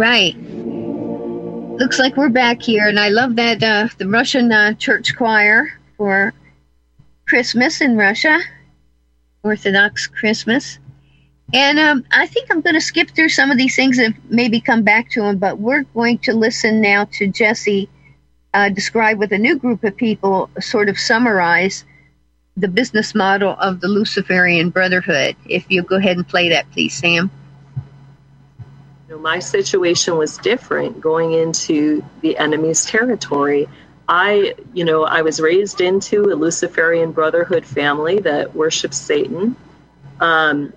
Right. Looks like we're back here, and I love that uh, the Russian uh, church choir for Christmas in Russia, Orthodox Christmas. And um, I think I'm going to skip through some of these things and maybe come back to them, but we're going to listen now to Jessie uh, describe with a new group of people, sort of summarize the business model of the Luciferian Brotherhood. If you go ahead and play that, please, Sam. My situation was different going into the enemy's territory. I, you know, I was raised into a Luciferian Brotherhood family that worships Satan. Um,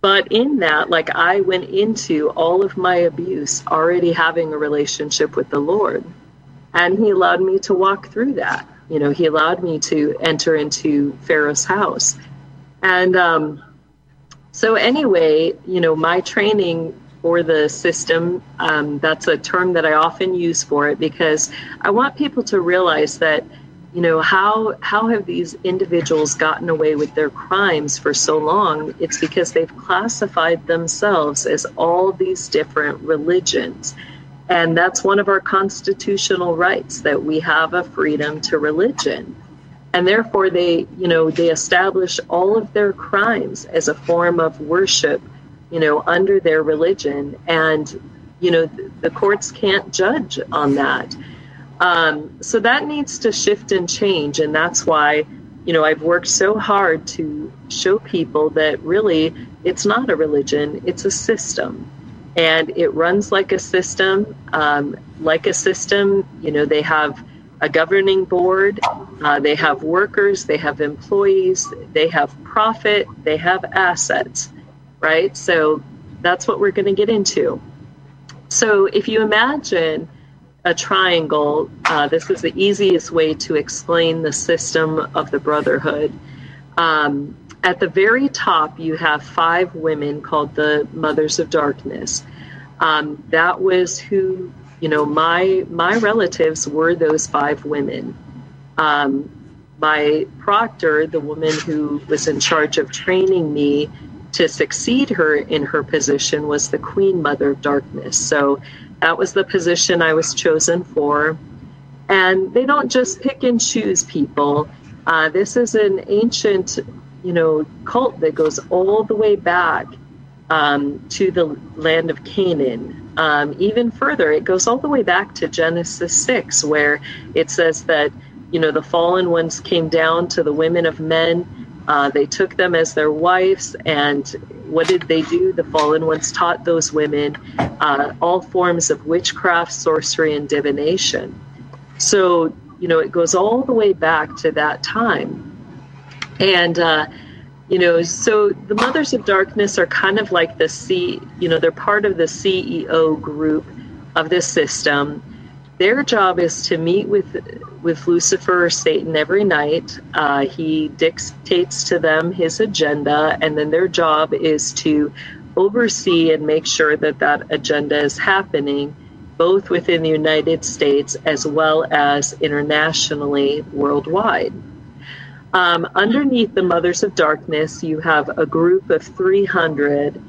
but in that, like I went into all of my abuse already having a relationship with the Lord. And He allowed me to walk through that. You know, He allowed me to enter into Pharaoh's house. And um, so, anyway, you know, my training for the system, um, that's a term that I often use for it because I want people to realize that you know how how have these individuals gotten away with their crimes for so long? It's because they've classified themselves as all these different religions. And that's one of our constitutional rights that we have a freedom to religion. And therefore they you know they establish all of their crimes as a form of worship you know under their religion and you know the courts can't judge on that um, so that needs to shift and change. And that's why, you know, I've worked so hard to show people that really it's not a religion, it's a system. And it runs like a system. Um, like a system, you know, they have a governing board, uh, they have workers, they have employees, they have profit, they have assets, right? So that's what we're going to get into. So if you imagine a triangle. Uh, this is the easiest way to explain the system of the Brotherhood. Um, at the very top, you have five women called the Mothers of Darkness. Um, that was who, you know, my my relatives were those five women. Um, my proctor, the woman who was in charge of training me to succeed her in her position, was the Queen Mother of Darkness. So that was the position I was chosen for. And they don't just pick and choose people. Uh, this is an ancient, you know, cult that goes all the way back um, to the land of Canaan. Um, even further, it goes all the way back to Genesis 6, where it says that, you know, the fallen ones came down to the women of men. Uh, they took them as their wives, and what did they do? The fallen ones taught those women uh, all forms of witchcraft, sorcery, and divination. So, you know, it goes all the way back to that time. And, uh, you know, so the Mothers of Darkness are kind of like the C, you know, they're part of the CEO group of this system. Their job is to meet with with Lucifer or Satan every night. Uh, he dictates to them his agenda, and then their job is to oversee and make sure that that agenda is happening both within the United States as well as internationally worldwide. Um, underneath the Mothers of Darkness, you have a group of 300.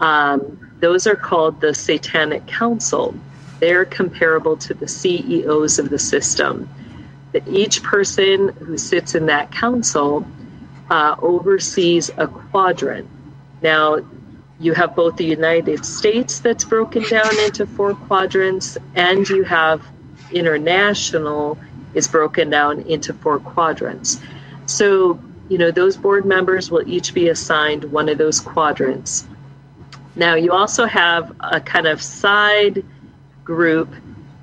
Um, those are called the Satanic Council. They're comparable to the CEOs of the system that each person who sits in that council uh, oversees a quadrant. Now, you have both the United States that's broken down into four quadrants, and you have international is broken down into four quadrants. So, you know, those board members will each be assigned one of those quadrants. Now, you also have a kind of side group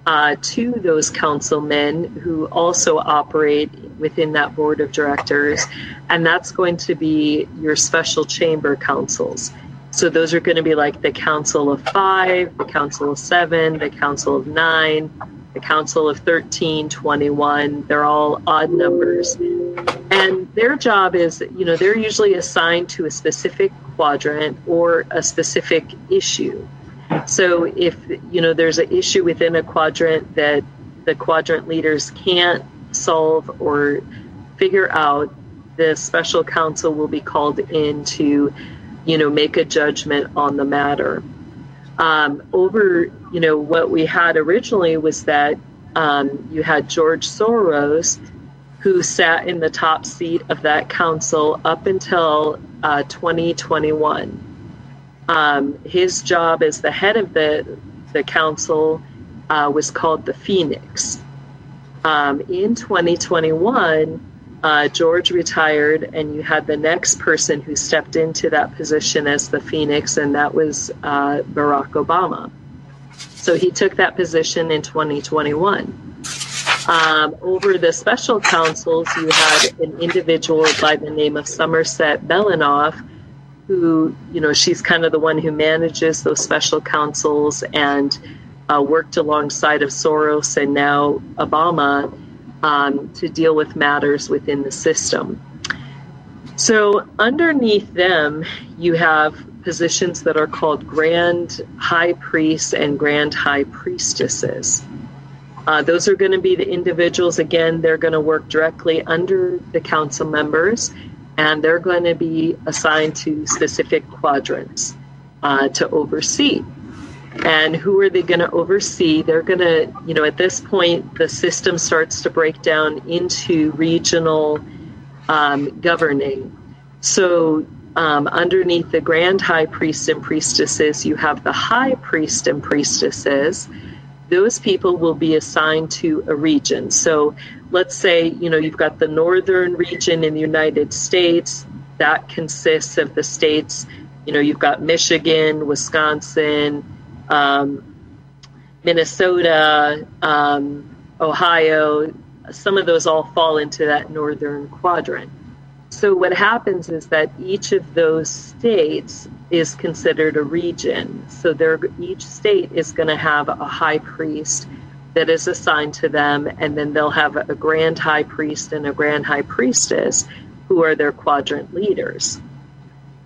uh, to those councilmen who also operate within that board of directors, and that's going to be your special chamber councils. So those are going to be like the council of five, the council of seven, the council of nine, the council of 13, 21. They're all odd numbers. And their job is, you know, they're usually assigned to a specific quadrant or a specific issue. So if you know there's an issue within a quadrant that the quadrant leaders can't solve or figure out, the special counsel will be called in to, you know, make a judgment on the matter. Um, over, you know, what we had originally was that um, you had George Soros, who sat in the top seat of that council up until uh, 2021. Um, his job as the head of the the council uh, was called the Phoenix. Um, in 2021, uh, George retired, and you had the next person who stepped into that position as the Phoenix, and that was uh, Barack Obama. So he took that position in 2021. Um, over the special councils, you had an individual by the name of Somerset Belanoff, who, you know, she's kind of the one who manages those special councils and uh, worked alongside of Soros and now Obama um, to deal with matters within the system. So underneath them, you have positions that are called grand high priests and grand high priestesses. Uh, those are going to be the individuals, again, they're going to work directly under the council members and they're going to be assigned to specific quadrants uh, to oversee. And who are they going to oversee? They're going to, you know, at this point, the system starts to break down into regional um, governing. So, um, underneath the grand high priests and priestesses, you have the high priest and priestesses. Those people will be assigned to a region. So, let's say, you know, you've got the northern region in the United States that consists of the states, you know, you've got Michigan, Wisconsin, um, Minnesota, um, Ohio, some of those all fall into that northern quadrant. So, what happens is that each of those states is considered a region. So, there, each state is going to have a high priest that is assigned to them, and then they'll have a grand high priest and a grand high priestess who are their quadrant leaders.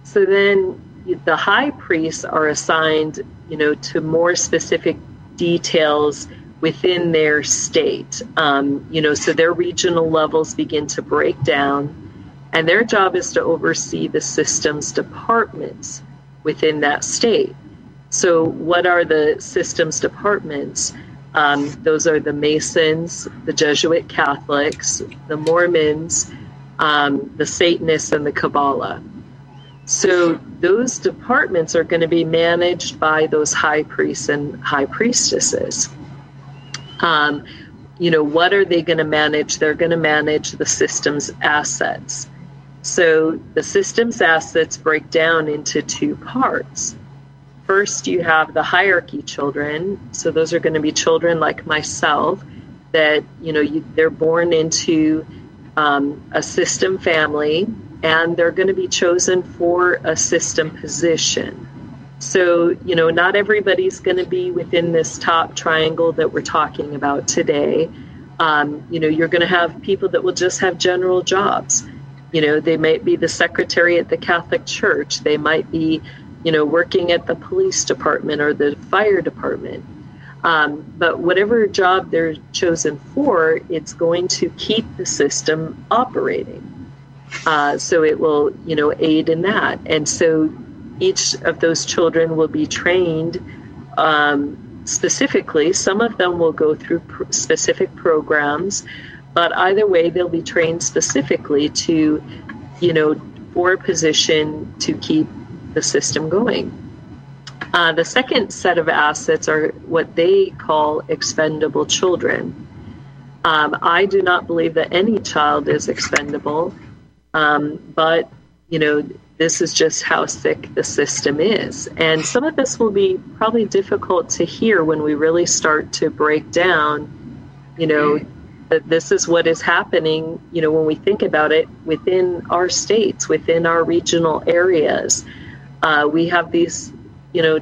So, then the high priests are assigned you know, to more specific details within their state. Um, you know, so their regional levels begin to break down, and their job is to oversee the systems departments within that state. So, what are the systems departments? Um, those are the Masons, the Jesuit Catholics, the Mormons, um, the Satanists, and the Kabbalah. So those departments are going to be managed by those high priests and high priestesses. Um, you know, what are they going to manage? They're going to manage the system's assets. So the system's assets break down into two parts. First, you have the hierarchy children. So those are going to be children like myself that, you know, you, they're born into um, a system family and they're going to be chosen for a system position. So, you know, not everybody's going to be within this top triangle that we're talking about today. Um, you know, you're going to have people that will just have general jobs. You know, they might be the secretary at the Catholic Church, they might be, you know, working at the police department or the fire department. Um, but whatever job they're chosen for, it's going to keep the system operating. Uh, so it will, you know, aid in that. And so each of those children will be trained um, specifically. Some of them will go through pr- specific programs, but either way, they'll be trained specifically to, you know, for a position to keep the system going. Uh, the second set of assets are what they call expendable children. Um, I do not believe that any child is expendable. Um, but, you know, this is just how sick the system is. And some of this will be probably difficult to hear when we really start to break down, you know, that this is what is happening, you know, when we think about it within our states, within our regional areas. Uh, we have these, you know,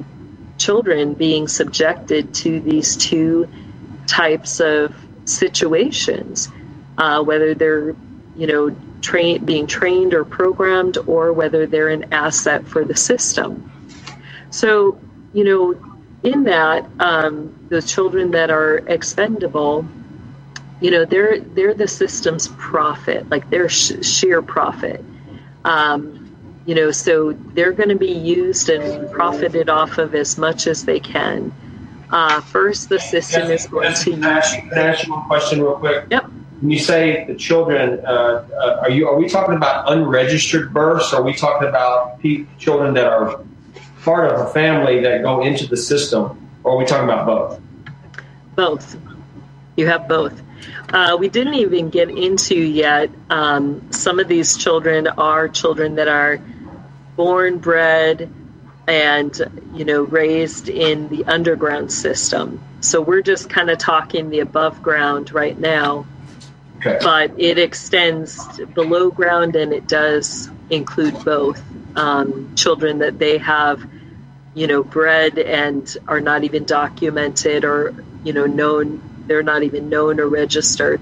children being subjected to these two types of situations, uh, whether they're, you know, being trained or programmed or whether they're an asset for the system. So, you know, in that, um, the children that are expendable, you know, they're they're the system's profit, like their sh- sheer profit. Um, you know, so they're going to be used and profited off of as much as they can. Uh, first, the system is going to Can I ask, can I ask you one question real quick? Yep. When you say the children, uh, uh, are you are we talking about unregistered births? Or are we talking about pe- children that are part of a family that go into the system? Or are we talking about both? both. You have both. Uh, we didn't even get into yet. Um, some of these children are children that are born, bred, and you know raised in the underground system. So we're just kind of talking the above ground right now, Okay. but it extends below ground and it does include both um, children that they have, you know, bred and are not even documented or you know known. They're not even known or registered.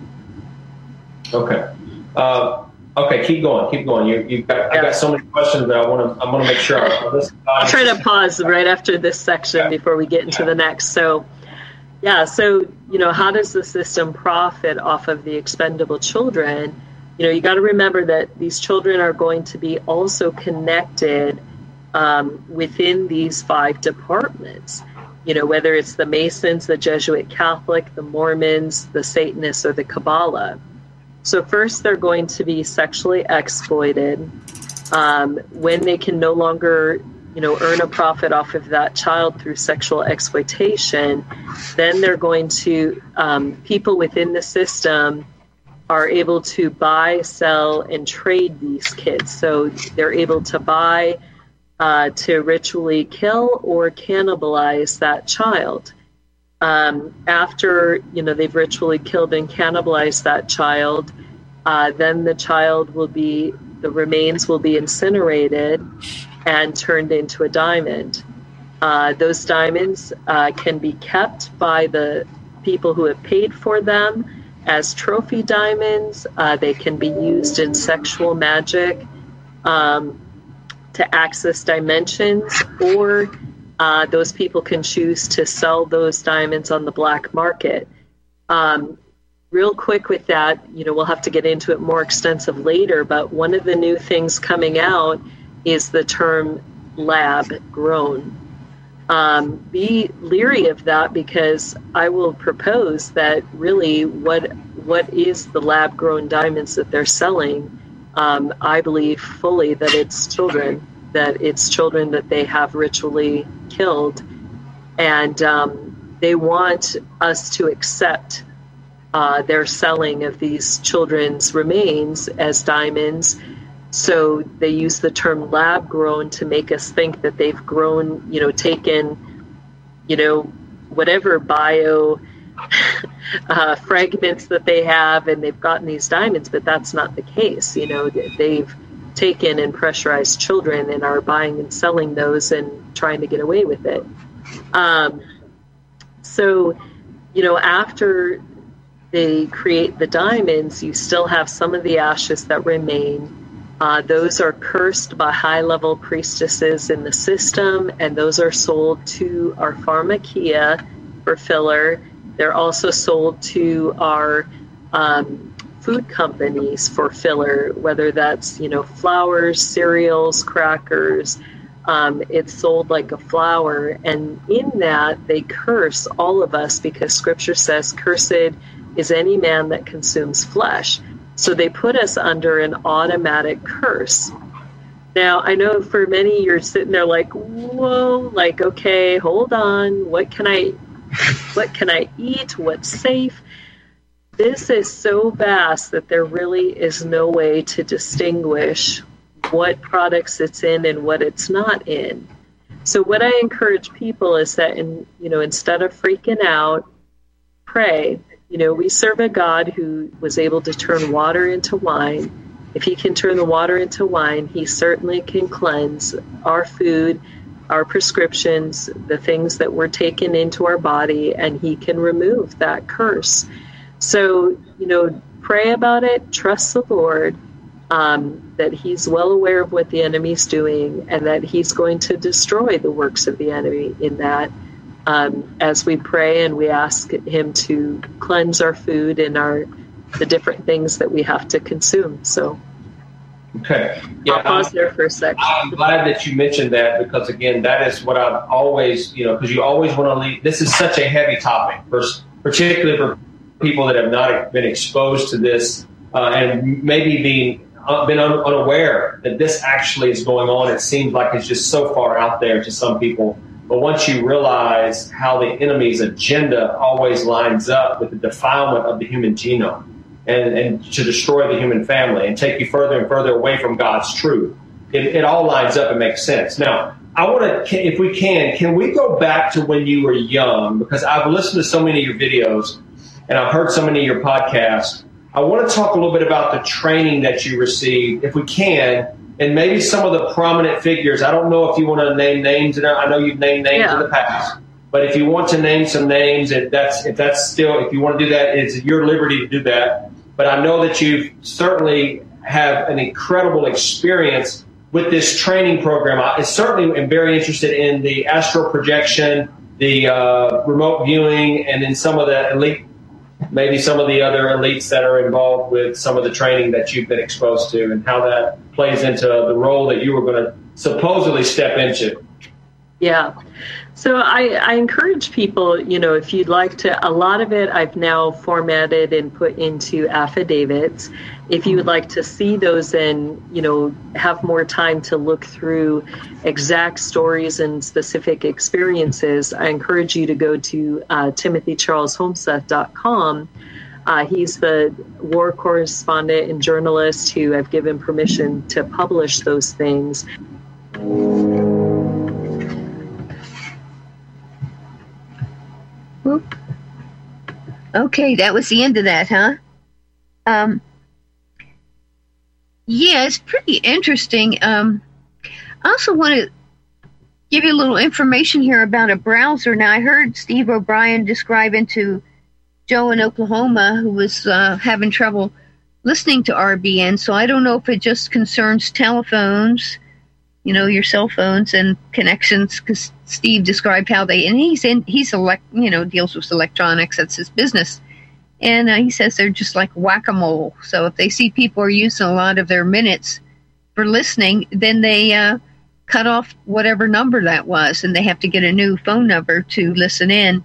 Okay. Uh, okay. Keep going. Keep going. You, you've got. I've got so many questions that I want to. I want to make sure. I, I'll try to pause right after this section before we get into the next. So, yeah, so, you know, how does the system profit off of the expendable children? You know, you got to remember that these children are going to be also connected um, within these five departments. You know, whether it's the Masons, the Jesuit Catholic, the Mormons, the Satanists, or the Kabbalah. So, first, they're going to be sexually exploited um, when they can no longer you know earn a profit off of that child through sexual exploitation then they're going to um, people within the system are able to buy sell and trade these kids so they're able to buy uh, to ritually kill or cannibalize that child um, after you know they've ritually killed and cannibalized that child uh, then the child will be the remains will be incinerated and turned into a diamond. Uh, those diamonds uh, can be kept by the people who have paid for them as trophy diamonds. Uh, they can be used in sexual magic um, to access dimensions, or uh, those people can choose to sell those diamonds on the black market. Um, real quick with that, you know, we'll have to get into it more extensive later, but one of the new things coming out is the term lab grown. Um, be leery of that because I will propose that really what what is the lab grown diamonds that they're selling? Um, I believe fully that it's children, that it's children that they have ritually killed, and um, they want us to accept uh, their selling of these children's remains as diamonds. So they use the term lab grown to make us think that they've grown, you know, taken, you know, whatever bio uh, fragments that they have and they've gotten these diamonds, but that's not the case. You know, they've taken and pressurized children and are buying and selling those and trying to get away with it. Um, so, you know, after they create the diamonds, you still have some of the ashes that remain. Uh, those are cursed by high level priestesses in the system, and those are sold to our pharmakia for filler. They're also sold to our um, food companies for filler, whether that's you know flours, cereals, crackers. Um, it's sold like a flour, and in that they curse all of us because Scripture says, "Cursed is any man that consumes flesh." So they put us under an automatic curse. Now, I know for many you're sitting there like, whoa, like, okay, hold on. What can I what can I eat? What's safe? This is so vast that there really is no way to distinguish what products it's in and what it's not in. So what I encourage people is that in you know, instead of freaking out, pray you know, we serve a God who was able to turn water into wine. If he can turn the water into wine, he certainly can cleanse our food, our prescriptions, the things that were taken into our body, and he can remove that curse. So, you know, pray about it, trust the Lord, um, that he's well aware of what the enemy's doing, and that he's going to destroy the works of the enemy in that um, as we pray and we ask Him to cleanse our food and our the different things that we have to consume. So, Okay. Yeah, I'll pause there for a second. I'm glad that you mentioned that because again, that is what I've always, you know, because you always want to leave. This is such a heavy topic, for, particularly for people that have not been exposed to this uh, and maybe being uh, been un- unaware that this actually is going on. It seems like it's just so far out there to some people. But once you realize how the enemy's agenda always lines up with the defilement of the human genome and, and to destroy the human family and take you further and further away from God's truth, it, it all lines up and makes sense. Now, I want to, if we can, can we go back to when you were young? Because I've listened to so many of your videos and I've heard so many of your podcasts. I want to talk a little bit about the training that you received, if we can, and maybe some of the prominent figures. I don't know if you want to name names, and I know you've named names yeah. in the past. But if you want to name some names, if that's if that's still if you want to do that, it's your liberty to do that. But I know that you certainly have an incredible experience with this training program. I certainly am very interested in the astral projection, the uh, remote viewing, and then some of the elite maybe some of the other elites that are involved with some of the training that you've been exposed to and how that plays into the role that you were going to supposedly step into. Yeah. So I, I, encourage people, you know, if you'd like to, a lot of it I've now formatted and put into affidavits. If you would like to see those and, you know, have more time to look through exact stories and specific experiences, I encourage you to go to uh, timothycharlesholmseth.com. Uh, he's the war correspondent and journalist who I've given permission to publish those things. Okay, that was the end of that, huh? Um, yeah, it's pretty interesting. Um, I also want to give you a little information here about a browser. Now, I heard Steve O'Brien describing to Joe in Oklahoma who was uh, having trouble listening to RBN, so I don't know if it just concerns telephones you know, your cell phones and connections. Because Steve described how they, and he's in, he's elect, you know, deals with electronics. That's his business. And uh, he says they're just like whack a mole. So if they see people are using a lot of their minutes for listening, then they uh, cut off whatever number that was, and they have to get a new phone number to listen in.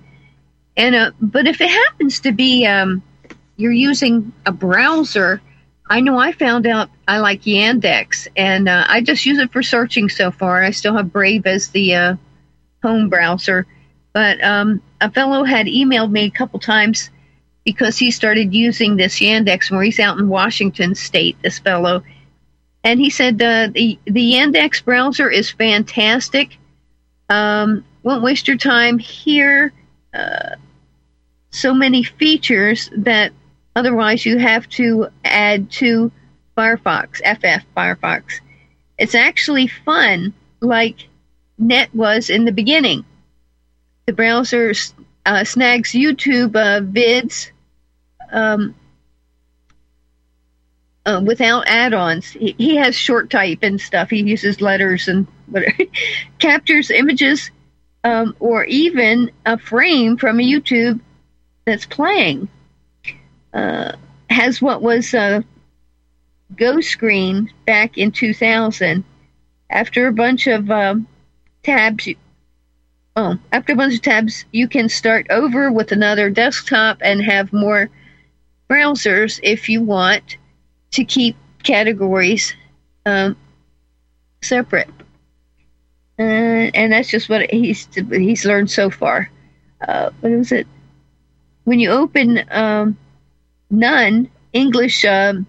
And uh, but if it happens to be um, you're using a browser I know I found out I like Yandex, and uh, I just use it for searching so far. I still have Brave as the uh, home browser, but um, a fellow had emailed me a couple times because he started using this Yandex where he's out in Washington State. This fellow, and he said uh, the the Yandex browser is fantastic. Um, won't waste your time here. Uh, so many features that Otherwise, you have to add to Firefox, FF Firefox. It's actually fun, like Net was in the beginning. The browser uh, snags YouTube uh, vids um, uh, without add-ons. He, he, has short type and stuff. He uses letters and whatever. captures images um, or even a frame from a YouTube that's playing uh, has what was a Go Screen back in 2000. After a bunch of um, tabs, oh, after a bunch of tabs, you can start over with another desktop and have more browsers if you want to keep categories um, separate. Uh, and that's just what he's he's learned so far. Uh, what was it? When you open um, none, English um,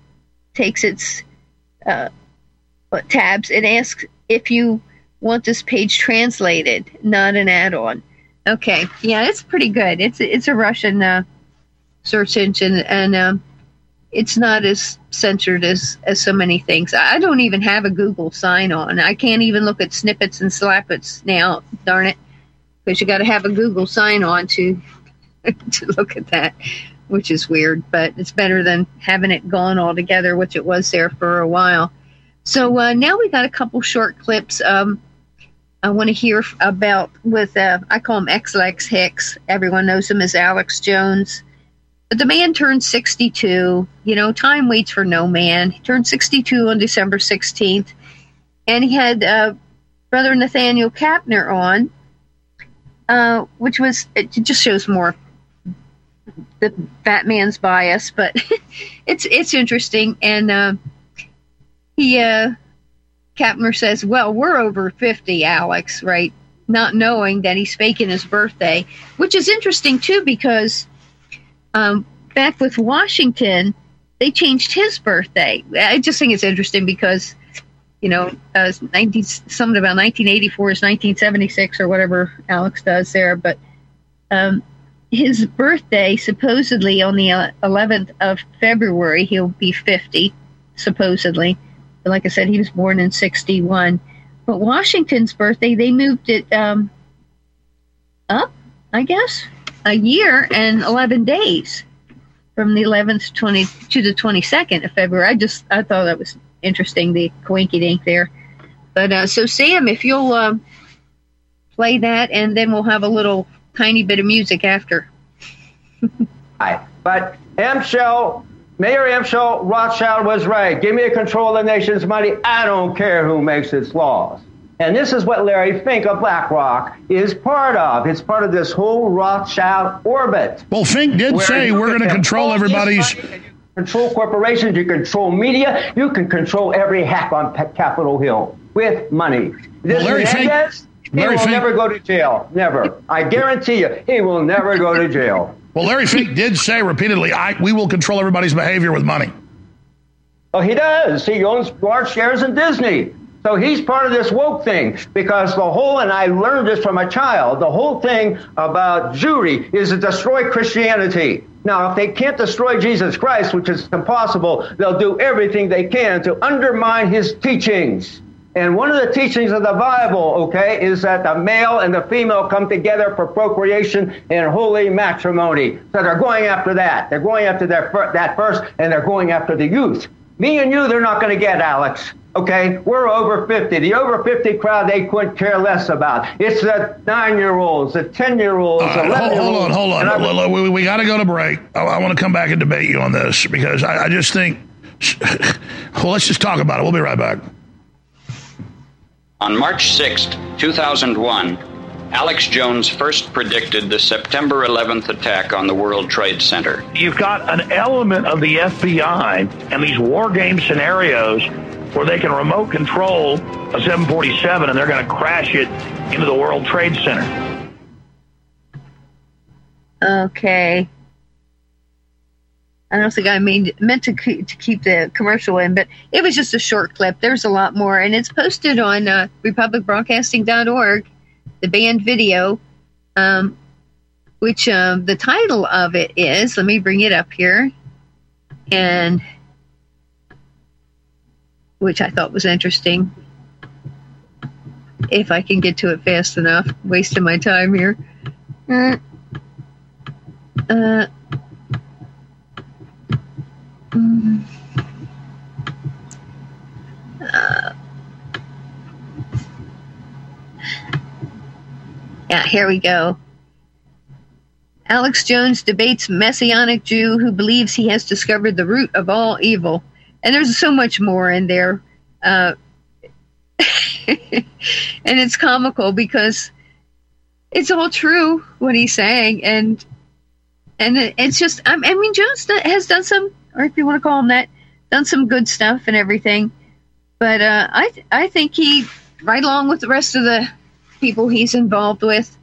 takes its uh, tabs and asks if you want this page translated, not an add-on. Okay, yeah, it's pretty good. It's it's a Russian uh, search engine, and um, it's not as censored as as so many things. I don't even have a Google sign on. I can't even look at snippets and slappets now. Darn it, because you got to have a Google sign on to to look at that which is weird, but it's better than having it gone altogether, which it was there for a while. So uh, now we got a couple short clips. Um, I want to hear about with uh, I call him X-Lex Hicks. Everyone knows him as Alex Jones, But the man turned 62. You know, time waits for no man. He turned 62 on December 16th. And he had uh, Brother Nathaniel Kapner on, uh, which was, it just shows more the fat man's bias, but it's it's interesting. And uh, he, uh, Kapner says, Well, we're over 50, Alex, right? Not knowing that he's faking his birthday, which is interesting too because um, back with Washington, they changed his birthday. I just think it's interesting because, you know, uh, 19, something about 1984 is 1976 or whatever Alex does there. But um, his birthday, supposedly on the 11th of February, he'll be 50, supposedly. But like I said, he was born in 61. But Washington's birthday, they moved it um, up, I guess a year and 11 days from the 11th 20 to the 22nd of February. I just I thought that was interesting, the coinky dink there. But uh, so Sam, if you'll uh, play that, and then we'll have a little tiny bit of music after. Hi, but M. Mayer Amschel Rothschild was right. Give me a control of the nation's money. I don't care who makes its laws. And this is what Larry Fink of BlackRock is part of. It's part of this whole Rothschild orbit. Well, Fink did say we're going to control everybody's. Control corporations, you control media, you can control every hack on Capitol Hill with money. This well, Larry Fink, he Larry will Fink, never go to jail. Never. I guarantee you, he will never go to jail. Well, Larry Fink did say repeatedly, I, we will control everybody's behavior with money. Oh, he does. He owns large shares in Disney. So he's part of this woke thing because the whole, and I learned this from a child, the whole thing about Jewry is to destroy Christianity. Now, if they can't destroy Jesus Christ, which is impossible, they'll do everything they can to undermine his teachings. And one of the teachings of the Bible, okay, is that the male and the female come together for procreation in holy matrimony. So they're going after that. They're going after their, that first, and they're going after the youth. Me and you, they're not going to get, Alex. Okay, we're over 50. The over 50 crowd, they couldn't care less about. It's the nine year olds, the 10 year olds, right, 11 hold, hold on, hold on. Hold on. We, we got to go to break. I, I want to come back and debate you on this because I, I just think, well, let's just talk about it. We'll be right back. On March 6th, 2001, Alex Jones first predicted the September 11th attack on the World Trade Center. You've got an element of the FBI and these war game scenarios where they can remote control a 747 and they're going to crash it into the World Trade Center. Okay. I don't think I mean meant to keep, to keep the commercial in, but it was just a short clip. There's a lot more, and it's posted on uh, republicbroadcasting.org, the band video, um, which um, the title of it is. Let me bring it up here, and which I thought was interesting. If I can get to it fast enough, wasting my time here. Uh, uh, uh, yeah, here we go. Alex Jones debates Messianic Jew who believes he has discovered the root of all evil and there's so much more in there. Uh, and it's comical because it's all true what he's saying, and and it's just I mean Jones has done some, or if you want to call him that, done some good stuff and everything, but uh, I I think he right along with the rest of the people he's involved with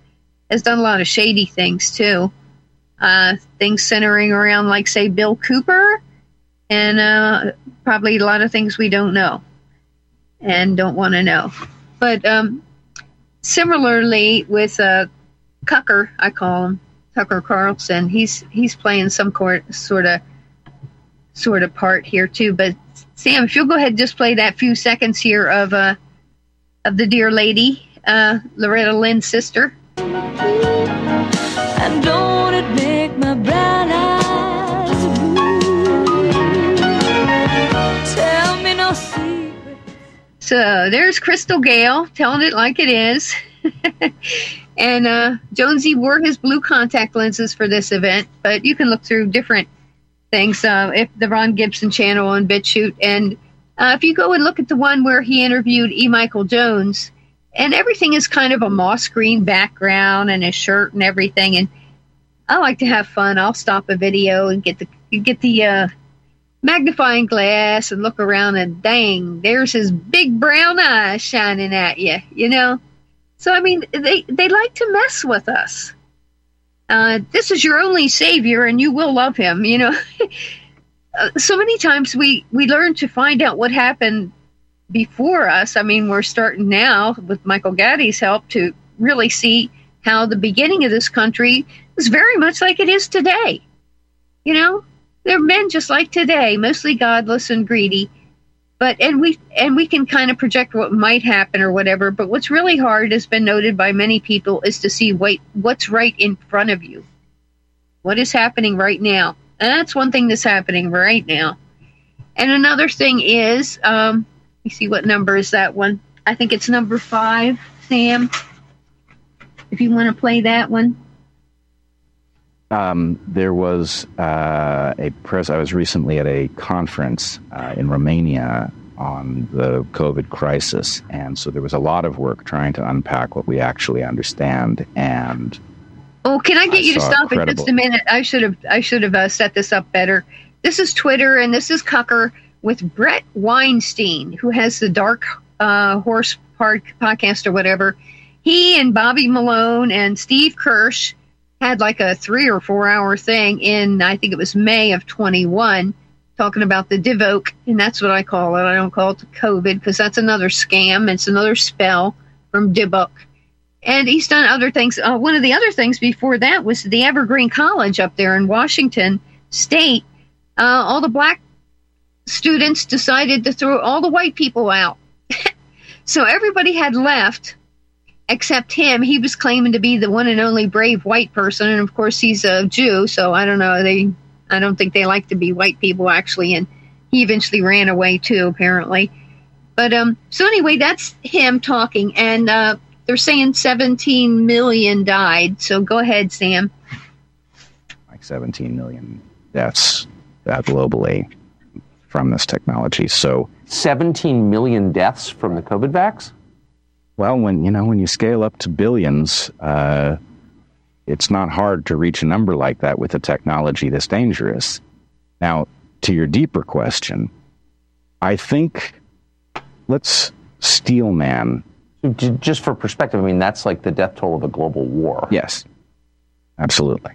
has done a lot of shady things too. Uh, things centering around like say Bill Cooper and uh, probably a lot of things we don't know and don't want to know. But um, similarly with uh, Tucker, I call him Tucker Carlson. He's he's playing some court, sort of sort of part here too. But Sam, if you'll go ahead and just play that few seconds here of uh, of the dear lady, uh, Loretta Lynn's sister. And don't it make my brown So there's Crystal Gayle telling it like it is. And uh, Jonesy wore his blue contact lenses for this event, but you can look through different things. Uh, if the Ron Gibson channel on BitChute, and uh, if you go and look at the one where he interviewed E. Michael Jones, and everything is kind of a moss green background and a shirt and everything. And I like to have fun. I'll stop a video and get the get the uh, magnifying glass and look around and dang, there's his big brown eyes shining at you. You know. So I mean, they they like to mess with us. Uh, this is your only savior, and you will love him. You know. uh, so many times we we learn to find out what happened before us. I mean, we're starting now with Michael Gaddy's help to really see how the beginning of this country was very much like it is today. You know, they're men just like today, mostly godless and greedy. But and we and we can kind of project what might happen or whatever. But what's really hard has been noted by many people is to see wait what's right in front of you. What is happening right now? And that's one thing that's happening right now. And another thing is, um, see what number is that one. I think it's number five, Sam. If you want to play that one. Um, there was uh, a press. I was recently at a conference uh, in Romania on the COVID crisis, and so there was a lot of work trying to unpack what we actually understand. And oh, can I get I you to stop it just a minute? I should have I should have uh, set this up better. This is Twitter, and this is Cucker with Bret Weinstein, who has the Dark uh, Horse podcast or whatever. He and Bobby Malone and Steve Kirsch had like a three or four hour thing in, I think it was May of 21, talking about the Divoke, and that's what I call it. I don't call it COVID because that's another scam. It's another spell from Dibuk. And he's done other things. Uh, one of the other things before that was the Evergreen College up there in Washington State. Uh, all the black students decided to throw all the white people out. so everybody had left except him. He was claiming to be the one and only brave white person, and of course he's a Jew. So I don't know. They, I don't think they like to be white people actually, and he eventually ran away too, apparently. But um, so anyway, that's him talking, and uh, they're saying 17 million died. So go ahead, Sam. Like 17 million deaths uh, globally from this technology. So 17 million deaths from the COVID vax. Well, when you know when you scale up to billions, uh, it's not hard to reach a number like that with a technology this dangerous. Now, to your deeper question, I think let's steel man. Just for perspective, I mean that's like the death toll of a global war. Yes, absolutely.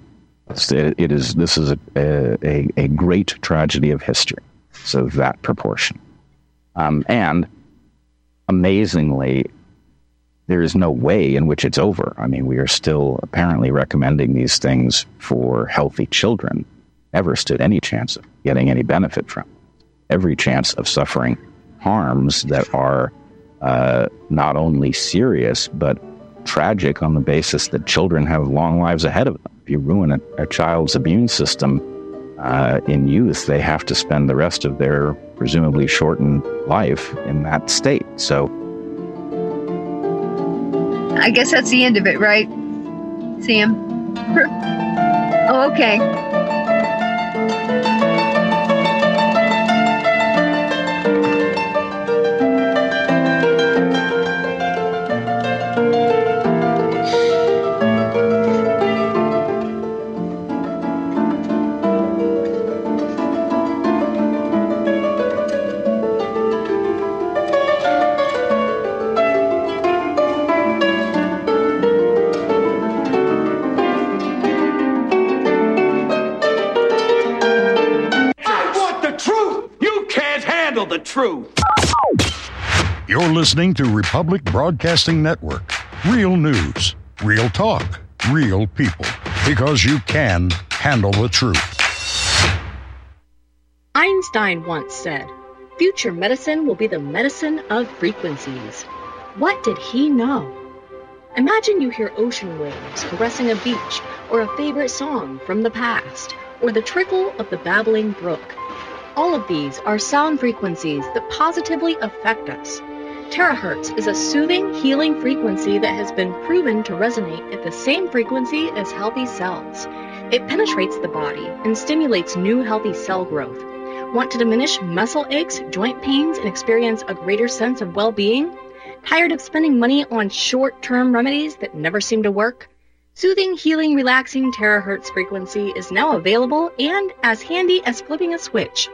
It, it is. This is a, a, a great tragedy of history. So that proportion, um, and amazingly, there is no way in which it's over. I mean, we are still apparently recommending these things for healthy children. Ever stood any chance of getting any benefit from. Every chance of suffering harms that are uh, not only serious but tragic on the basis that children have long lives ahead of them. If you ruin a, a child's immune system uh, in youth, they have to spend the rest of their presumably shortened life in that state. So I guess that's the end of it, right, Sam? oh, okay. You're listening to Republic Broadcasting Network. Real news, real talk, real people. Because you can handle the truth. Einstein once said, Future medicine will be the medicine of frequencies. What did he know? Imagine you hear ocean waves caressing a beach, or a favorite song from the past, or the trickle of the babbling brook. All of these are sound frequencies that positively affect us. Terahertz is a soothing, healing frequency that has been proven to resonate at the same frequency as healthy cells. It penetrates the body and stimulates new healthy cell growth. Want to diminish muscle aches, joint pains, and experience a greater sense of well being? Tired of spending money on short term remedies that never seem to work? Soothing, healing, relaxing terahertz frequency is now available and as handy as flipping a switch.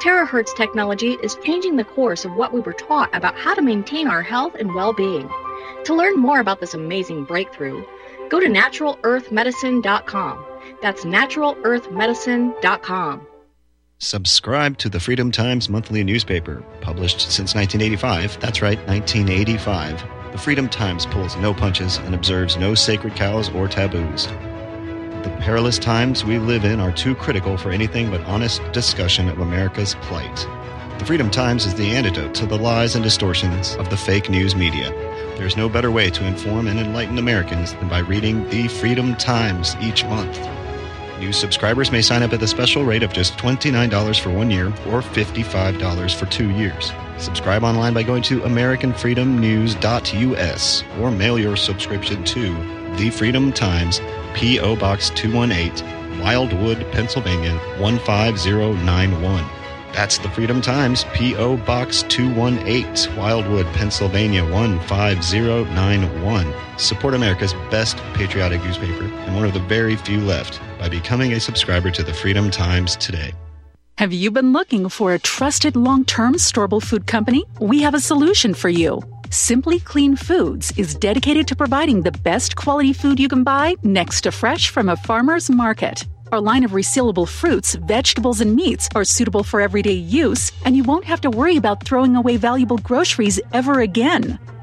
Terahertz technology is changing the course of what we were taught about how to maintain our health and well being. To learn more about this amazing breakthrough, go to naturalearthmedicine.com. That's naturalearthmedicine.com. Subscribe to the Freedom Times monthly newspaper, published since 1985. That's right, 1985. The Freedom Times pulls no punches and observes no sacred cows or taboos. The perilous times we live in are too critical for anything but honest discussion of America's plight. The Freedom Times is the antidote to the lies and distortions of the fake news media. There's no better way to inform and enlighten Americans than by reading the Freedom Times each month. New subscribers may sign up at the special rate of just $29 for one year or $55 for two years. Subscribe online by going to AmericanFreedomNews.us or mail your subscription to The Freedom Times, P.O. Box 218, Wildwood, Pennsylvania 15091. That's The Freedom Times, P.O. Box 218, Wildwood, Pennsylvania 15091. Support America's best patriotic newspaper and one of the very few left by becoming a subscriber to The Freedom Times today. Have you been looking for a trusted long term storable food company? We have a solution for you. Simply Clean Foods is dedicated to providing the best quality food you can buy next to fresh from a farmer's market. Our line of resealable fruits, vegetables, and meats are suitable for everyday use, and you won't have to worry about throwing away valuable groceries ever again.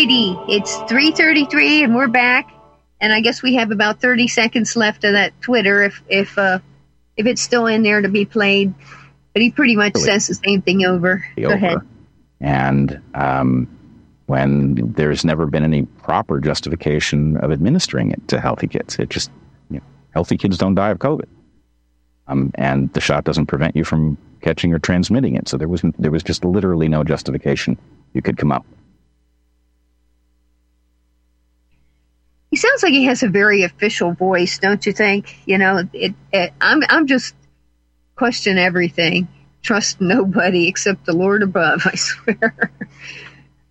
Alrighty, it's 3:33 and we're back. And I guess we have about 30 seconds left of that Twitter if if uh, if it's still in there to be played. But he pretty much says the same thing over. Go over. ahead. And um, when there's never been any proper justification of administering it to healthy kids, it just you know, healthy kids don't die of COVID, um, and the shot doesn't prevent you from catching or transmitting it. So there was there was just literally no justification you could come up. He sounds like he has a very official voice, don't you think? You know, it, it I'm I'm just question everything, trust nobody except the Lord above. I swear,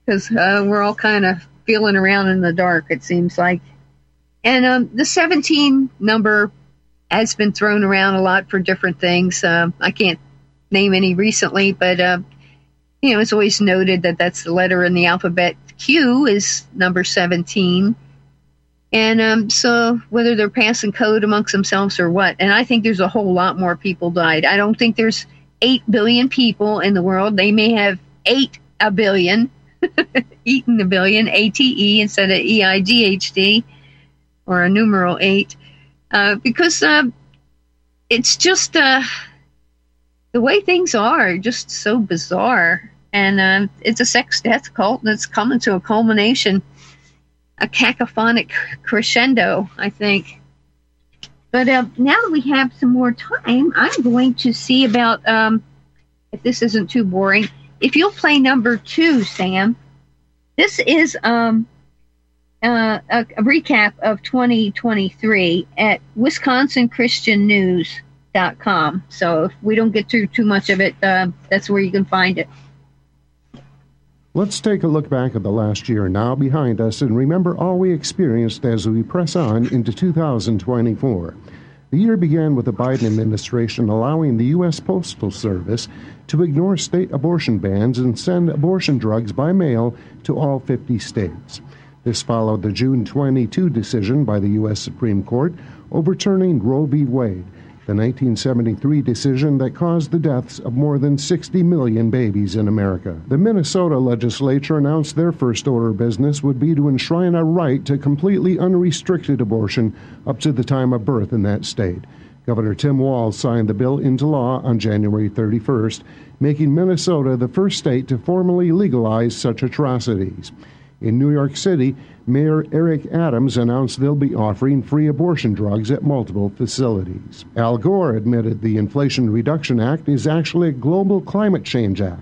because uh, we're all kind of feeling around in the dark. It seems like, and um, the 17 number has been thrown around a lot for different things. Um, I can't name any recently, but uh, you know, it's always noted that that's the letter in the alphabet. Q is number 17 and um, so, whether they're passing code amongst themselves or what, and I think there's a whole lot more people died. I don't think there's 8 billion people in the world. They may have 8 a billion, eaten a billion, A T E instead of E I G H D, or a numeral 8, uh, because uh, it's just uh, the way things are, just so bizarre. And uh, it's a sex death cult, it's coming to a culmination a cacophonic crescendo, I think. But uh, now that we have some more time, I'm going to see about um, if this isn't too boring. If you'll play number two, Sam, this is um, uh, a, a recap of 2023 at wisconsinchristiannews.com. So if we don't get through too much of it, uh, that's where you can find it. Let's take a look back at the last year now behind us and remember all we experienced as we press on into 2024. The year began with the Biden administration allowing the U.S. Postal Service to ignore state abortion bans and send abortion drugs by mail to all 50 states. This followed the June 22 decision by the U.S. Supreme Court overturning Roe v. Wade, the 1973 decision that caused the deaths of more than 60 million babies in America. The Minnesota legislature announced their first order of business would be to enshrine a right to completely unrestricted abortion up to the time of birth in that state. Governor Tim Walz signed the bill into law on January 31st, making Minnesota the first state to formally legalize such atrocities. In New York City, Mayor Eric Adams announced they'll be offering free abortion drugs at multiple facilities. Al Gore admitted the Inflation Reduction Act is actually a global climate change act.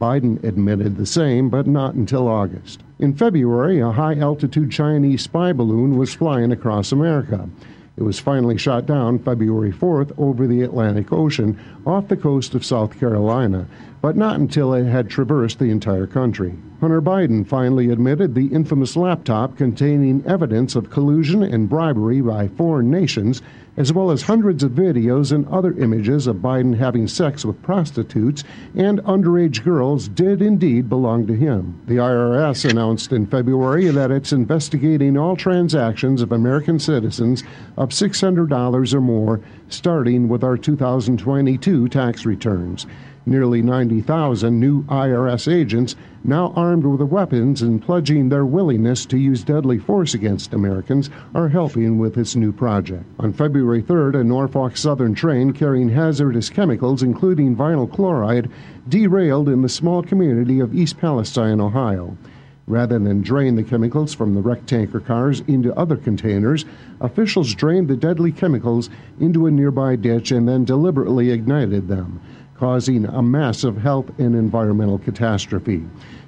Biden admitted the same, but not until August. In February, a high altitude Chinese spy balloon was flying across America. It was finally shot down February 4th over the Atlantic Ocean off the coast of South Carolina, but not until it had traversed the entire country. Hunter Biden finally admitted the infamous laptop containing evidence of collusion and bribery by foreign nations, as well as hundreds of videos and other images of Biden having sex with prostitutes and underage girls, did indeed belong to him. The IRS announced in February that it's investigating all transactions of American citizens of $600 or more, starting with our 2022 tax returns. Nearly 90,000 new IRS agents, now armed with weapons and pledging their willingness to use deadly force against Americans, are helping with this new project. On February 3rd, a Norfolk Southern train carrying hazardous chemicals, including vinyl chloride, derailed in the small community of East Palestine, Ohio. Rather than drain the chemicals from the wrecked tanker cars into other containers, officials drained the deadly chemicals into a nearby ditch and then deliberately ignited them causing a massive health and environmental catastrophe.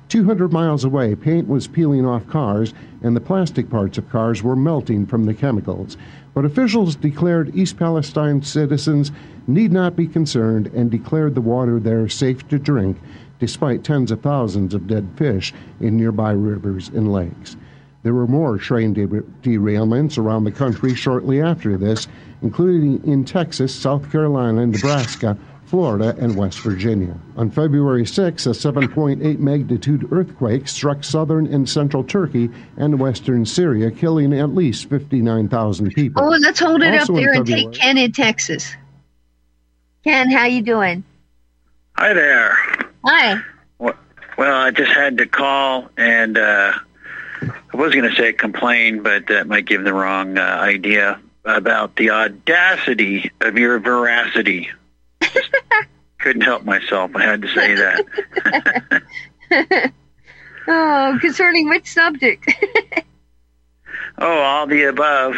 200 miles away, paint was peeling off cars, and the plastic parts of cars were melting from the chemicals. But officials declared East Palestine citizens need not be concerned and declared the water there safe to drink, despite tens of thousands of dead fish in nearby rivers and lakes. There were more train de- derailments around the country shortly after this, including in Texas, South Carolina, and Nebraska, Florida, and West Virginia. On February 6, a 7.8 magnitude earthquake struck southern and central Turkey and western Syria, killing at least 59,000 people. Oh, let's hold it Also up in there and February- take Ken in Texas. Ken, how you doing? Hi there. Hi. Well, I just had to call and uh, I was going to say complain, but that might give the wrong uh, idea about the audacity of your veracity. Couldn't help myself. I had to say that. oh, concerning which subject? Oh, all the above.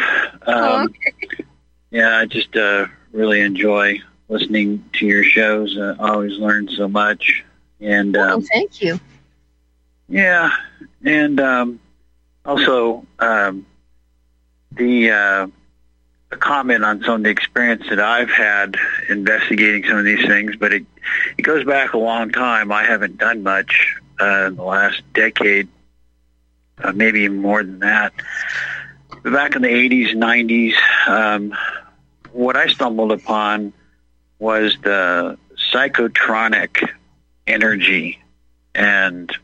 oh, Um, okay. yeah, I just uh, really enjoy listening to your shows. I always learn so much. And um, oh, thank you. Yeah, and um, also um, the uh, a comment on some of the experience that I've had investigating some of these things, but it it goes back a long time. I haven't done much uh, in the last decade, uh, maybe more than that. But back in the 80s, 90s, um, what I stumbled upon was the psychotronic energy and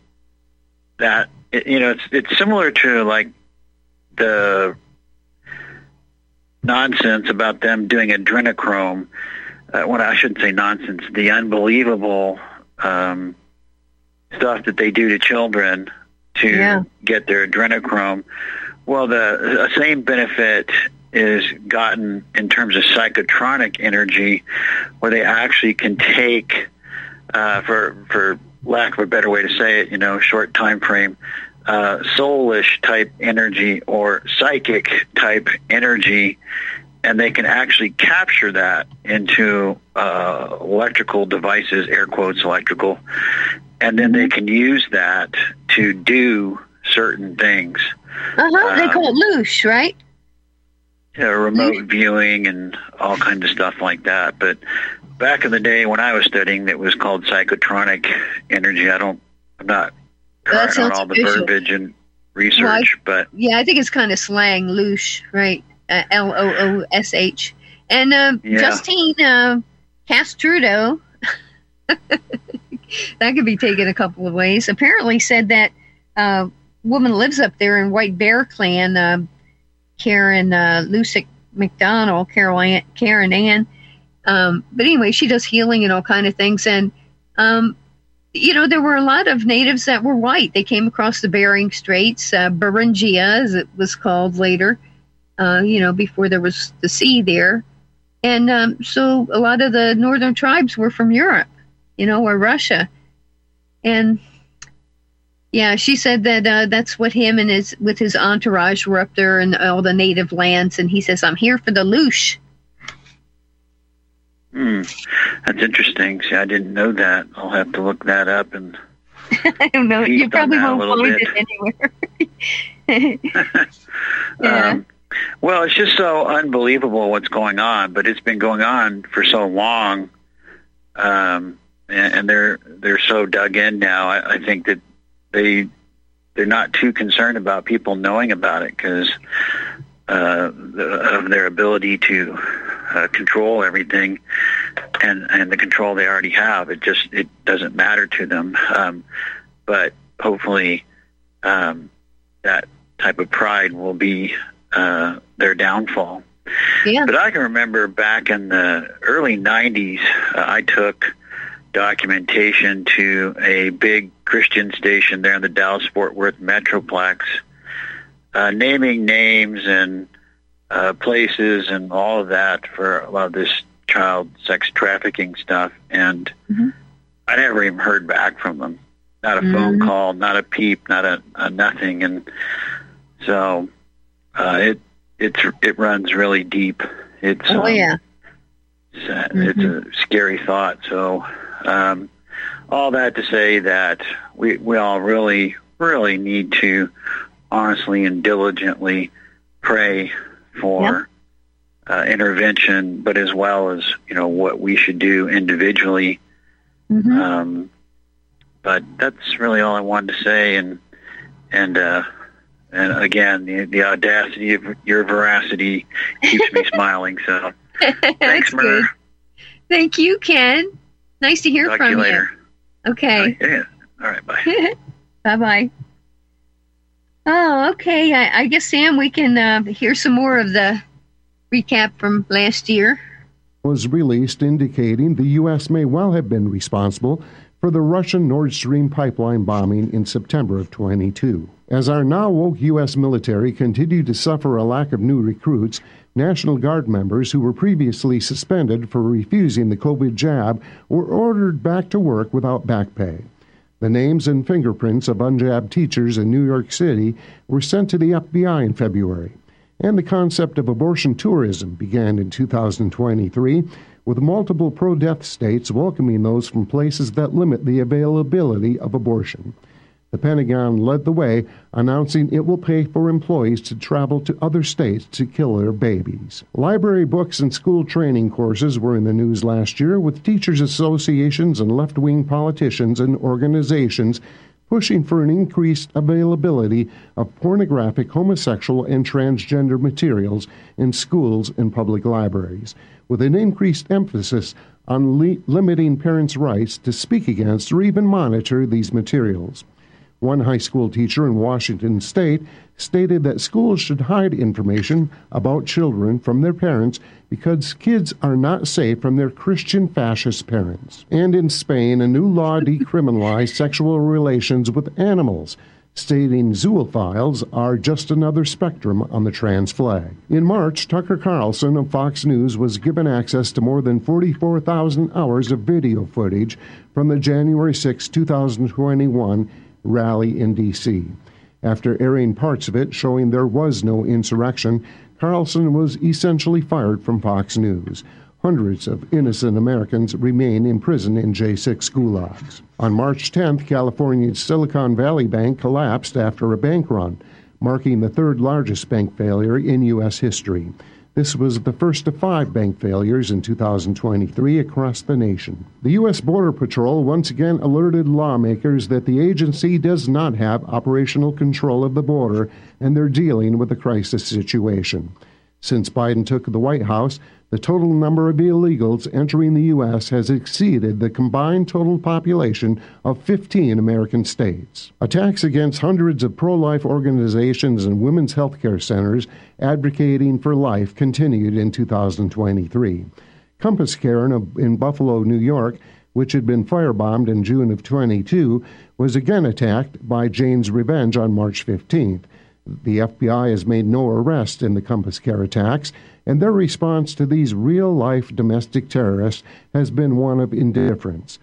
that you know it's it's similar to like the nonsense about them doing adrenochrome. Uh, when I shouldn't say nonsense, the unbelievable um, stuff that they do to children to Yeah. get their adrenochrome. Well, the, the same benefit is gotten in terms of psychotronic energy, where they actually can take, uh, for for lack of a better way to say it, you know, short time frame, uh, soulish type energy or psychic type energy, and they can actually capture that into uh, electrical devices, air quotes electrical, and then they can use that to do certain things. Uh huh. they Um, call it loosh, right? Yeah, remote viewing and all kinds of stuff like that. But back in the day when I was studying, it was called psychotronic energy. I don't, I'm not current on all the verbiage and research, but Yeah, I think it's kind of slang, loosh, right? Uh, L O O S H. And uh, Yeah. Justine uh, Castrudo, that could be taken a couple of ways. Apparently, said that uh, woman lives up there in White Bear Clan, uh, Karen uh, Lusick McDonald, Carol Ann, Karen Ann. Um, but anyway, she does healing and all kind of things, and um, you know, there were a lot of natives that were white. They came across the Bering Straits, uh, Beringia, as it was called later, uh, you know, before there was the sea there. And um, so a lot of the northern tribes were from Europe, you know, or Russia. And yeah, she said that uh, that's what him and his with his entourage were up there in all the native lands. And he says, "I'm here for the loosh." Hmm, that's interesting. See, I didn't know that. I'll have to look that up and I don't know. You probably won't find bit. it anywhere. yeah. Um, well, it's just so unbelievable what's going on, but it's been going on for so long, um, and, and they're they're so dug in now. I, I think that they they're not too concerned about people knowing about it because uh, the, of their ability to uh, control everything and and the control they already have. It just it doesn't matter to them. Um, but hopefully, um, that type of pride will be uh, their downfall. Yeah. But I can remember back in the early 90s, uh, I took documentation to a big Christian station there in the Dallas Fort Worth Metroplex, uh, naming names and uh, places and all of that for a lot of this child sex trafficking stuff. And I never even heard back from them. Not a phone Mhm. call, not a peep, not a, a nothing. And so uh, it it's it runs really deep. It's Oh um, yeah. it's, uh, it's a scary thought. So um, all that to say that we we all really really need to honestly and diligently pray for uh, intervention, but as well as you know what we should do individually. Mm-hmm. Um, but that's really all I wanted to say, and and uh, and again, the the audacity of your veracity keeps me smiling. So thanks, Mer. good. Thank you, Ken. Nice to hear talk from you later. Okay. Yeah. All right. Bye. bye bye. Oh, okay. I, I guess Sam, we can uh, hear some more of the recap from last year. was released indicating the U.S. may well have been responsible for the Russian Nord Stream pipeline bombing in September of 22. As our now woke U.S. military continued to suffer a lack of new recruits, National Guard members who were previously suspended for refusing the COVID jab were ordered back to work without back pay. The names and fingerprints of unjabbed teachers in New York City were sent to the FBI in February. And the concept of abortion tourism began in 2023, with multiple pro death states welcoming those from places that limit the availability of abortion. The Pentagon led the way, announcing it will pay for employees to travel to other states to kill their babies. Library books and school training courses were in the news last year, with teachers' associations and left wing politicians and organizations pushing for an increased availability of pornographic, homosexual, and transgender materials in schools and public libraries, with an increased emphasis on li- limiting parents' rights to speak against or even monitor these materials. One high school teacher in Washington state stated that schools should hide information about children from their parents because kids are not safe from their Christian fascist parents. And in Spain, a new law decriminalized sexual relations with animals, stating zoophiles are just another spectrum on the trans flag. In March, Tucker Carlson of Fox News was given access to more than 44,000 hours of video footage from the January 6, 2021 rally in D.C. After airing parts of it showing there was no insurrection, Carlson was essentially fired from Fox News. Hundreds of innocent Americans remain in prison in J6 gulags. On March 10th, California's Silicon Valley Bank collapsed after a bank run, marking the third largest bank failure in U.S. history. This was the first of five bank failures in 2023 across the nation. The U.S. Border Patrol once again alerted lawmakers that the agency does not have operational control of the border and they're dealing with a crisis situation. Since Biden took the White House, the total number of illegals entering the U.S. has exceeded the combined total population of 15 American states. Attacks against hundreds of pro life organizations and women's health care centers advocating for life continued in 2023. Compass Care in Buffalo, New York, which had been firebombed in June of 22, was again attacked by Jane's Revenge on March 15th. The FBI has made no arrest in the Compass Care attacks, and their response to these real life domestic terrorists has been one of indifference.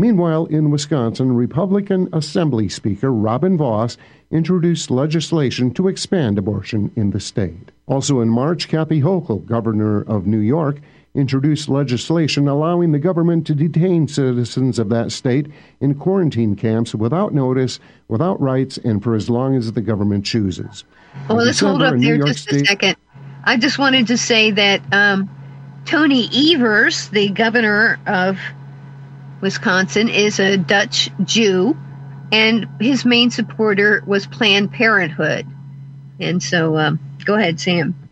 Meanwhile, in Wisconsin, Republican Assembly Speaker Robin Vos introduced legislation to expand abortion in the state. Also in March, Kathy Hochul, governor of New York, introduced legislation allowing the government to detain citizens of that state in quarantine camps without notice, without rights, and for as long as the government chooses. Well, let's hold up there just State, a second. I just wanted to say that um, Tony Evers, the governor of Wisconsin, is a Dutch Jew, and his main supporter was Planned Parenthood. And so, um, go ahead, Sam.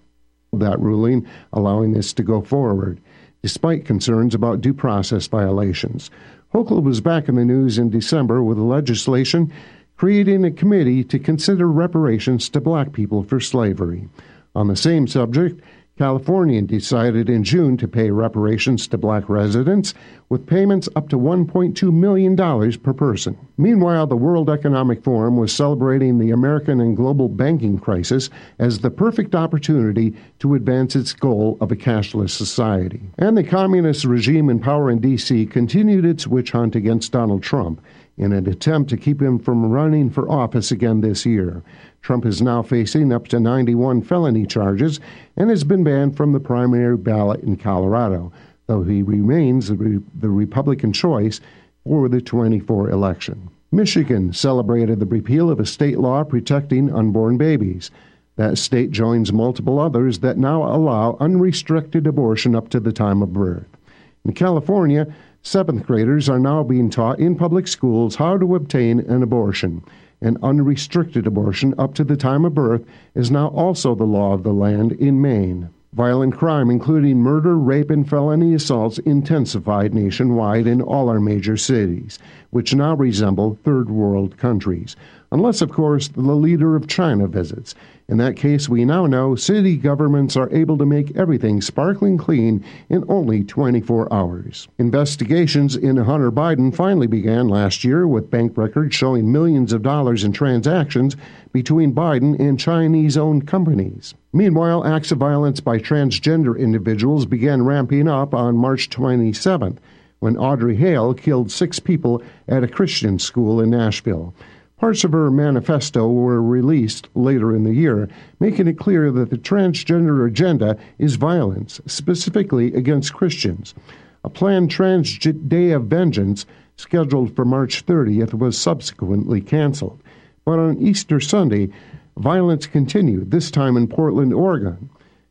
That ruling allowing this to go forward, despite concerns about due process violations. Hochul was back in the news in December with legislation creating a committee to consider reparations to black people for slavery. On the same subject, California decided in June to pay reparations to black residents, with payments up to $1.2 million per person. Meanwhile, the World Economic Forum was celebrating the American and global banking crisis as the perfect opportunity to advance its goal of a cashless society. And the communist regime in power in D.C. continued its witch hunt against Donald Trump in an attempt to keep him from running for office again this year. Trump is now facing up to 91 felony charges and has been banned from the primary ballot in Colorado, though he remains the, re- the Republican choice for the 24 election. Michigan celebrated the repeal of a state law protecting unborn babies. That state joins multiple others that now allow unrestricted abortion up to the time of birth. In California, seventh graders are now being taught in public schools how to obtain an abortion An unrestricted abortion up to the time of birth is now also the law of the land in Maine. Violent crime, including murder, rape, and felony assaults, intensified nationwide in all our major cities, which now resemble third world countries. Unless, of course, the leader of China visits. In that case, we now know city governments are able to make everything sparkling clean in only 24 hours. Investigations into Hunter Biden finally began last year with bank records showing millions of dollars in transactions between Biden and Chinese owned companies. Meanwhile, acts of violence by transgender individuals began ramping up on March 27th when Audrey Hale killed six people at a Christian school in Nashville. Parts of her manifesto were released later in the year, making it clear that the transgender agenda is violence, specifically against Christians. A planned Trans Day of Vengeance, scheduled for March 30th, was subsequently canceled. But on Easter Sunday, violence continued, this time in Portland, Oregon,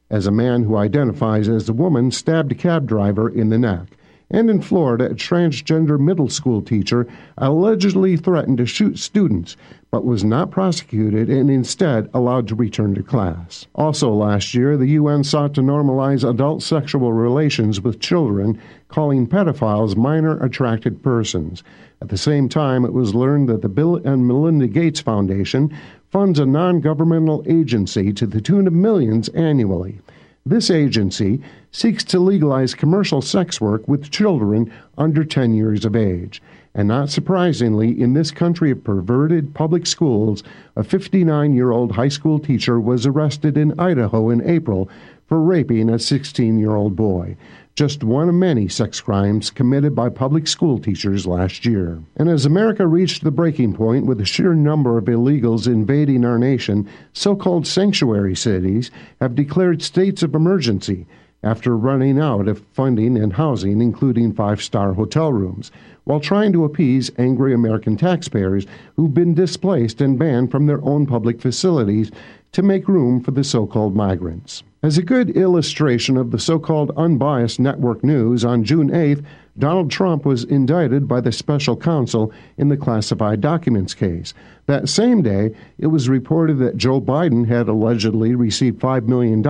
as a man who identifies as a woman stabbed a cab driver in the neck and in Florida, a transgender middle school teacher allegedly threatened to shoot students, but was not prosecuted and instead allowed to return to class. Also last year, the UN sought to normalize adult sexual relations with children, calling pedophiles minor attracted persons. At the same time, it was learned that the Bill and Melinda Gates Foundation funds a non governmental agency to the tune of millions annually. This agency seeks to legalize commercial sex work with children under 10 years of age. And not surprisingly, in this country of perverted public schools, a 59 year old high school teacher was arrested in Idaho in April for raping a 16 year old boy just one of many sex crimes committed by public school teachers last year. And as America reached the breaking point with the sheer number of illegals invading our nation, so called sanctuary cities have declared states of emergency after running out of funding and housing, including five star hotel rooms, while trying to appease angry American taxpayers who've been displaced and banned from their own public facilities to make room for the so called migrants. As a good illustration of the so called unbiased network news, on June 8th, Donald Trump was indicted by the special counsel in the classified documents case. That same day, it was reported that Joe Biden had allegedly received $5 million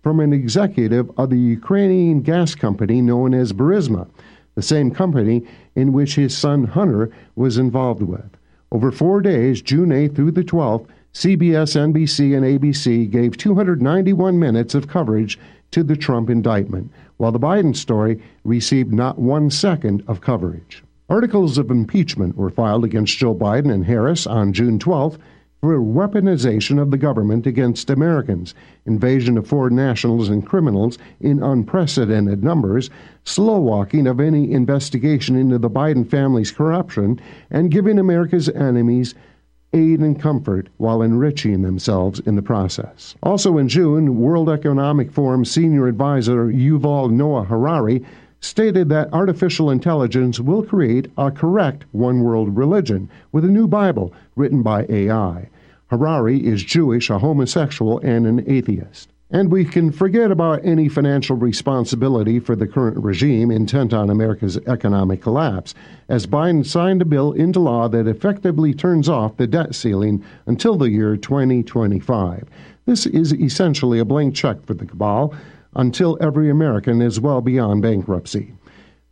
from an executive of the Ukrainian gas company known as Burisma, the same company in which his son Hunter was involved with. Over four days, June 8th through the 12th, CBS, NBC, and ABC gave 291 minutes of coverage to the Trump indictment, while the Biden story received not one second of coverage. Articles of impeachment were filed against Joe Biden and Harris on June 12th for weaponization of the government against Americans, invasion of foreign nationals and criminals in unprecedented numbers, slow walking of any investigation into the Biden family's corruption, and giving America's enemies aid and comfort while enriching themselves in the process. Also in June, World Economic Forum senior advisor Yuval Noah Harari stated that artificial intelligence will create a correct one world religion with a new Bible written by AI. Harari is Jewish, a homosexual, and an atheist. And we can forget about any financial responsibility for the current regime intent on America's economic collapse, as Biden signed a bill into law that effectively turns off the debt ceiling until the year 2025. This is essentially a blank check for the cabal until every American is well beyond bankruptcy.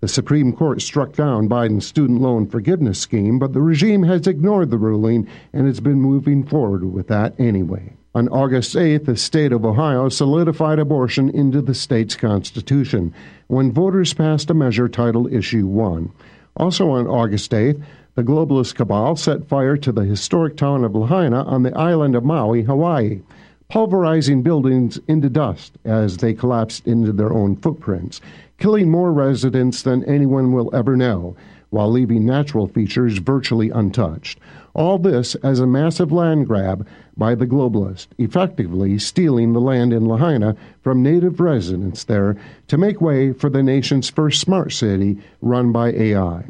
The Supreme Court struck down Biden's student loan forgiveness scheme, but the regime has ignored the ruling and has been moving forward with that anyway. On August 8th, the state of Ohio solidified abortion into the state's constitution when voters passed a measure titled Issue 1. Also on August 8th, the globalist cabal set fire to the historic town of Lahaina on the island of Maui, Hawaii, pulverizing buildings into dust as they collapsed into their own footprints, killing more residents than anyone will ever know, while leaving natural features virtually untouched. All this as a massive land grab by the globalist, effectively stealing the land in Lahaina from native residents there to make way for the nation's first smart city run by AI.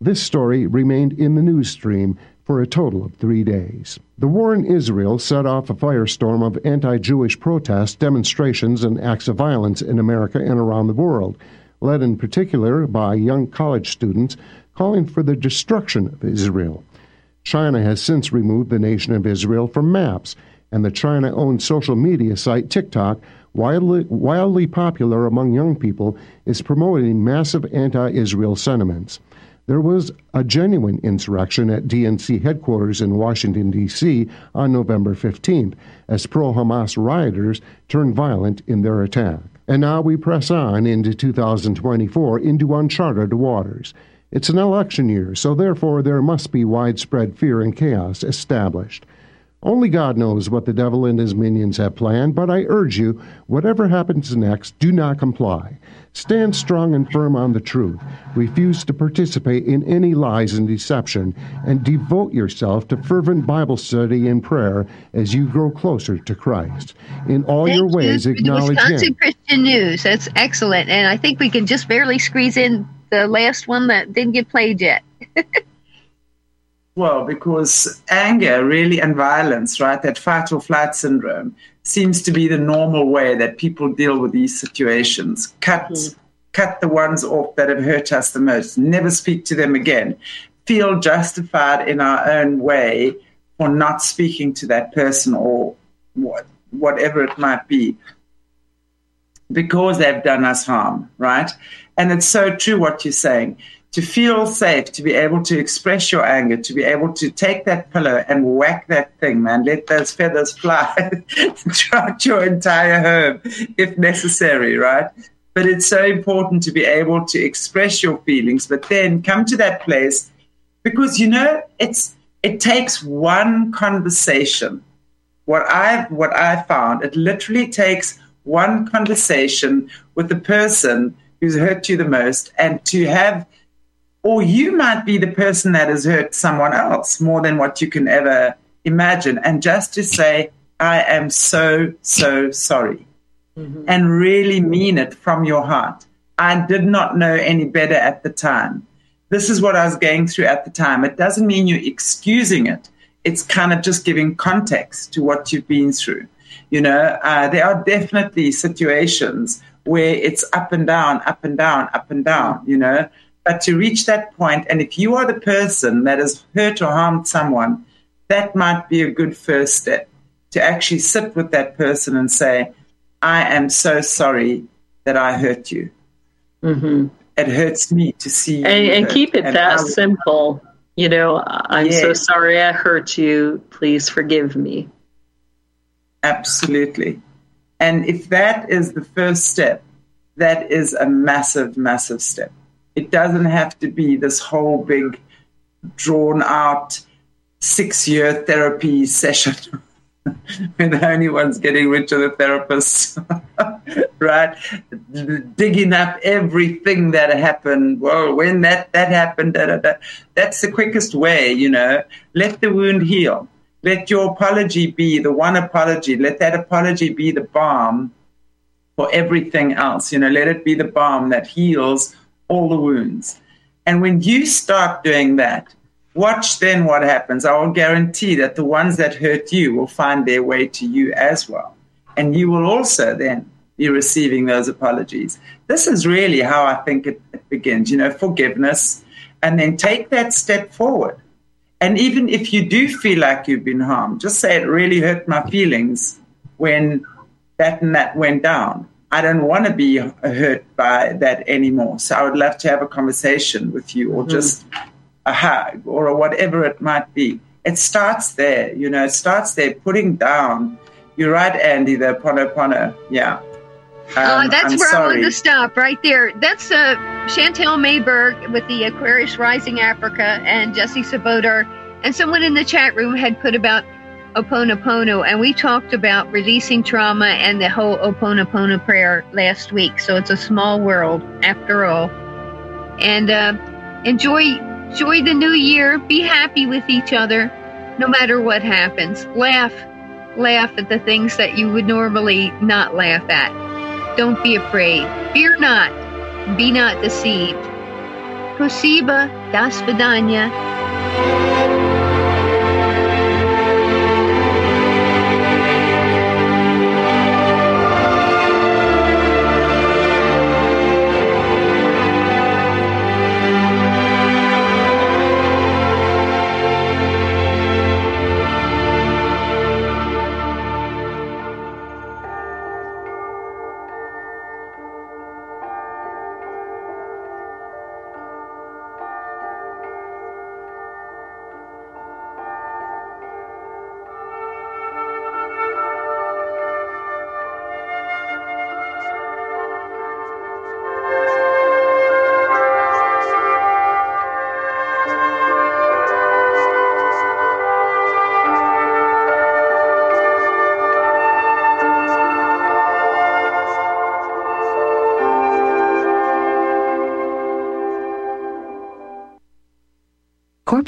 This story remained in the news stream for a total of three days. The war in Israel set off a firestorm of anti Jewish protests, demonstrations, and acts of violence in America and around the world, led in particular by young college students calling for the destruction of Israel. China has since removed the nation of Israel from maps, and the China owned social media site TikTok, wildly, wildly popular among young people, is promoting massive anti Israel sentiments. There was a genuine insurrection at DNC headquarters in Washington, D.C. on November 15th, as pro Hamas rioters turned violent in their attack. And now we press on into 2024 into uncharted waters. It's an election year, so therefore there must be widespread fear and chaos established. Only God knows what the devil and his minions have planned, but I urge you, whatever happens next, do not comply. Stand strong and firm on the truth. Refuse to participate in any lies and deception, and devote yourself to fervent Bible study and prayer as you grow closer to Christ. In all Thank your ways, you. acknowledge Wisconsin Him. Christian News. That's excellent, and I think we can just barely squeeze in the last one that didn't get played yet. Well, because anger really and violence, right, that fight or flight syndrome seems to be the normal way that people deal with these situations. Cut hmm. cut the ones off that have hurt us the most. Never speak to them again. Feel justified in our own way for not speaking to that person or what whatever it might be because they've done us harm, right? And it's so true what you're saying. To feel safe, to be able to express your anger, to be able to take that pillow and whack that thing, man, let those feathers fly throughout your entire home if necessary, right? But it's so important to be able to express your feelings, but then come to that place because you know it's it takes one conversation. What I've what I found, it literally takes one conversation with the person who's hurt you the most and to have or you might be the person that has hurt someone else more than what you can ever imagine. And just to say i am so so sorry mm-hmm. and really mean it from your heart. I did not know any better at the time. This is what i was going through at the time. It doesn't mean you're excusing it. It's kind of just giving context to what you've been through. You know uh, there are definitely situations where it's up and down up and down up and down you know but to reach that point, and if you are the person that has hurt or harmed someone, that might be a good first step to actually sit with that person and say, I am so sorry that I hurt you. Mm-hmm. It hurts me to see you. And, and keep it and that simple. You know, I'm so sorry I hurt you. Please forgive me. Absolutely. And if that is the first step, that is a massive, massive step. It doesn't have to be this whole big, drawn out six year therapy session where the only one's getting rich are the therapists, right? Digging up everything that happened. Well, when that, that happened, da, da, da. that's the quickest way, you know. Let the wound heal. Let your apology be the one apology. Let that apology be the balm for everything else. You know, let it be the balm that heals all the wounds. And when you start doing that, watch then what happens. I will guarantee that the ones that hurt you will find their way to you as well. And you will also then be receiving those apologies. This is really how I think it, it begins, you know, forgiveness, and then take that step forward. And even if you do feel like you've been harmed, just say it really hurt my feelings when that and that went down. I don't want to be hurt by that anymore. So I would love to have a conversation with you or mm-hmm. just a hug or whatever it might be. It starts there, you know, it starts there, putting down. You're right, Andy, the pono Yeah. Um, uh, that's I'm where sorry. I wanted to stop right there. That's uh, Chantel Mayberg with the Aquarius Rising Africa and Jessie Czebotar. And someone in the chat room had put about Oponopono, and we talked about releasing trauma and the whole Oponopono prayer last week. So it's a small world after all. And uh, enjoy enjoy the new year. Be happy with each other, no matter what happens. Laugh, laugh at the things that you would normally not laugh at. Don't be afraid. Fear not. Be not deceived. Prosiba das vidanya.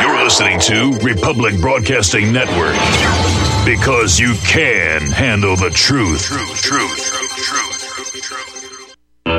You're listening to Republic Broadcasting Network. Because you can handle the truth. Truth, truth, truth, truth.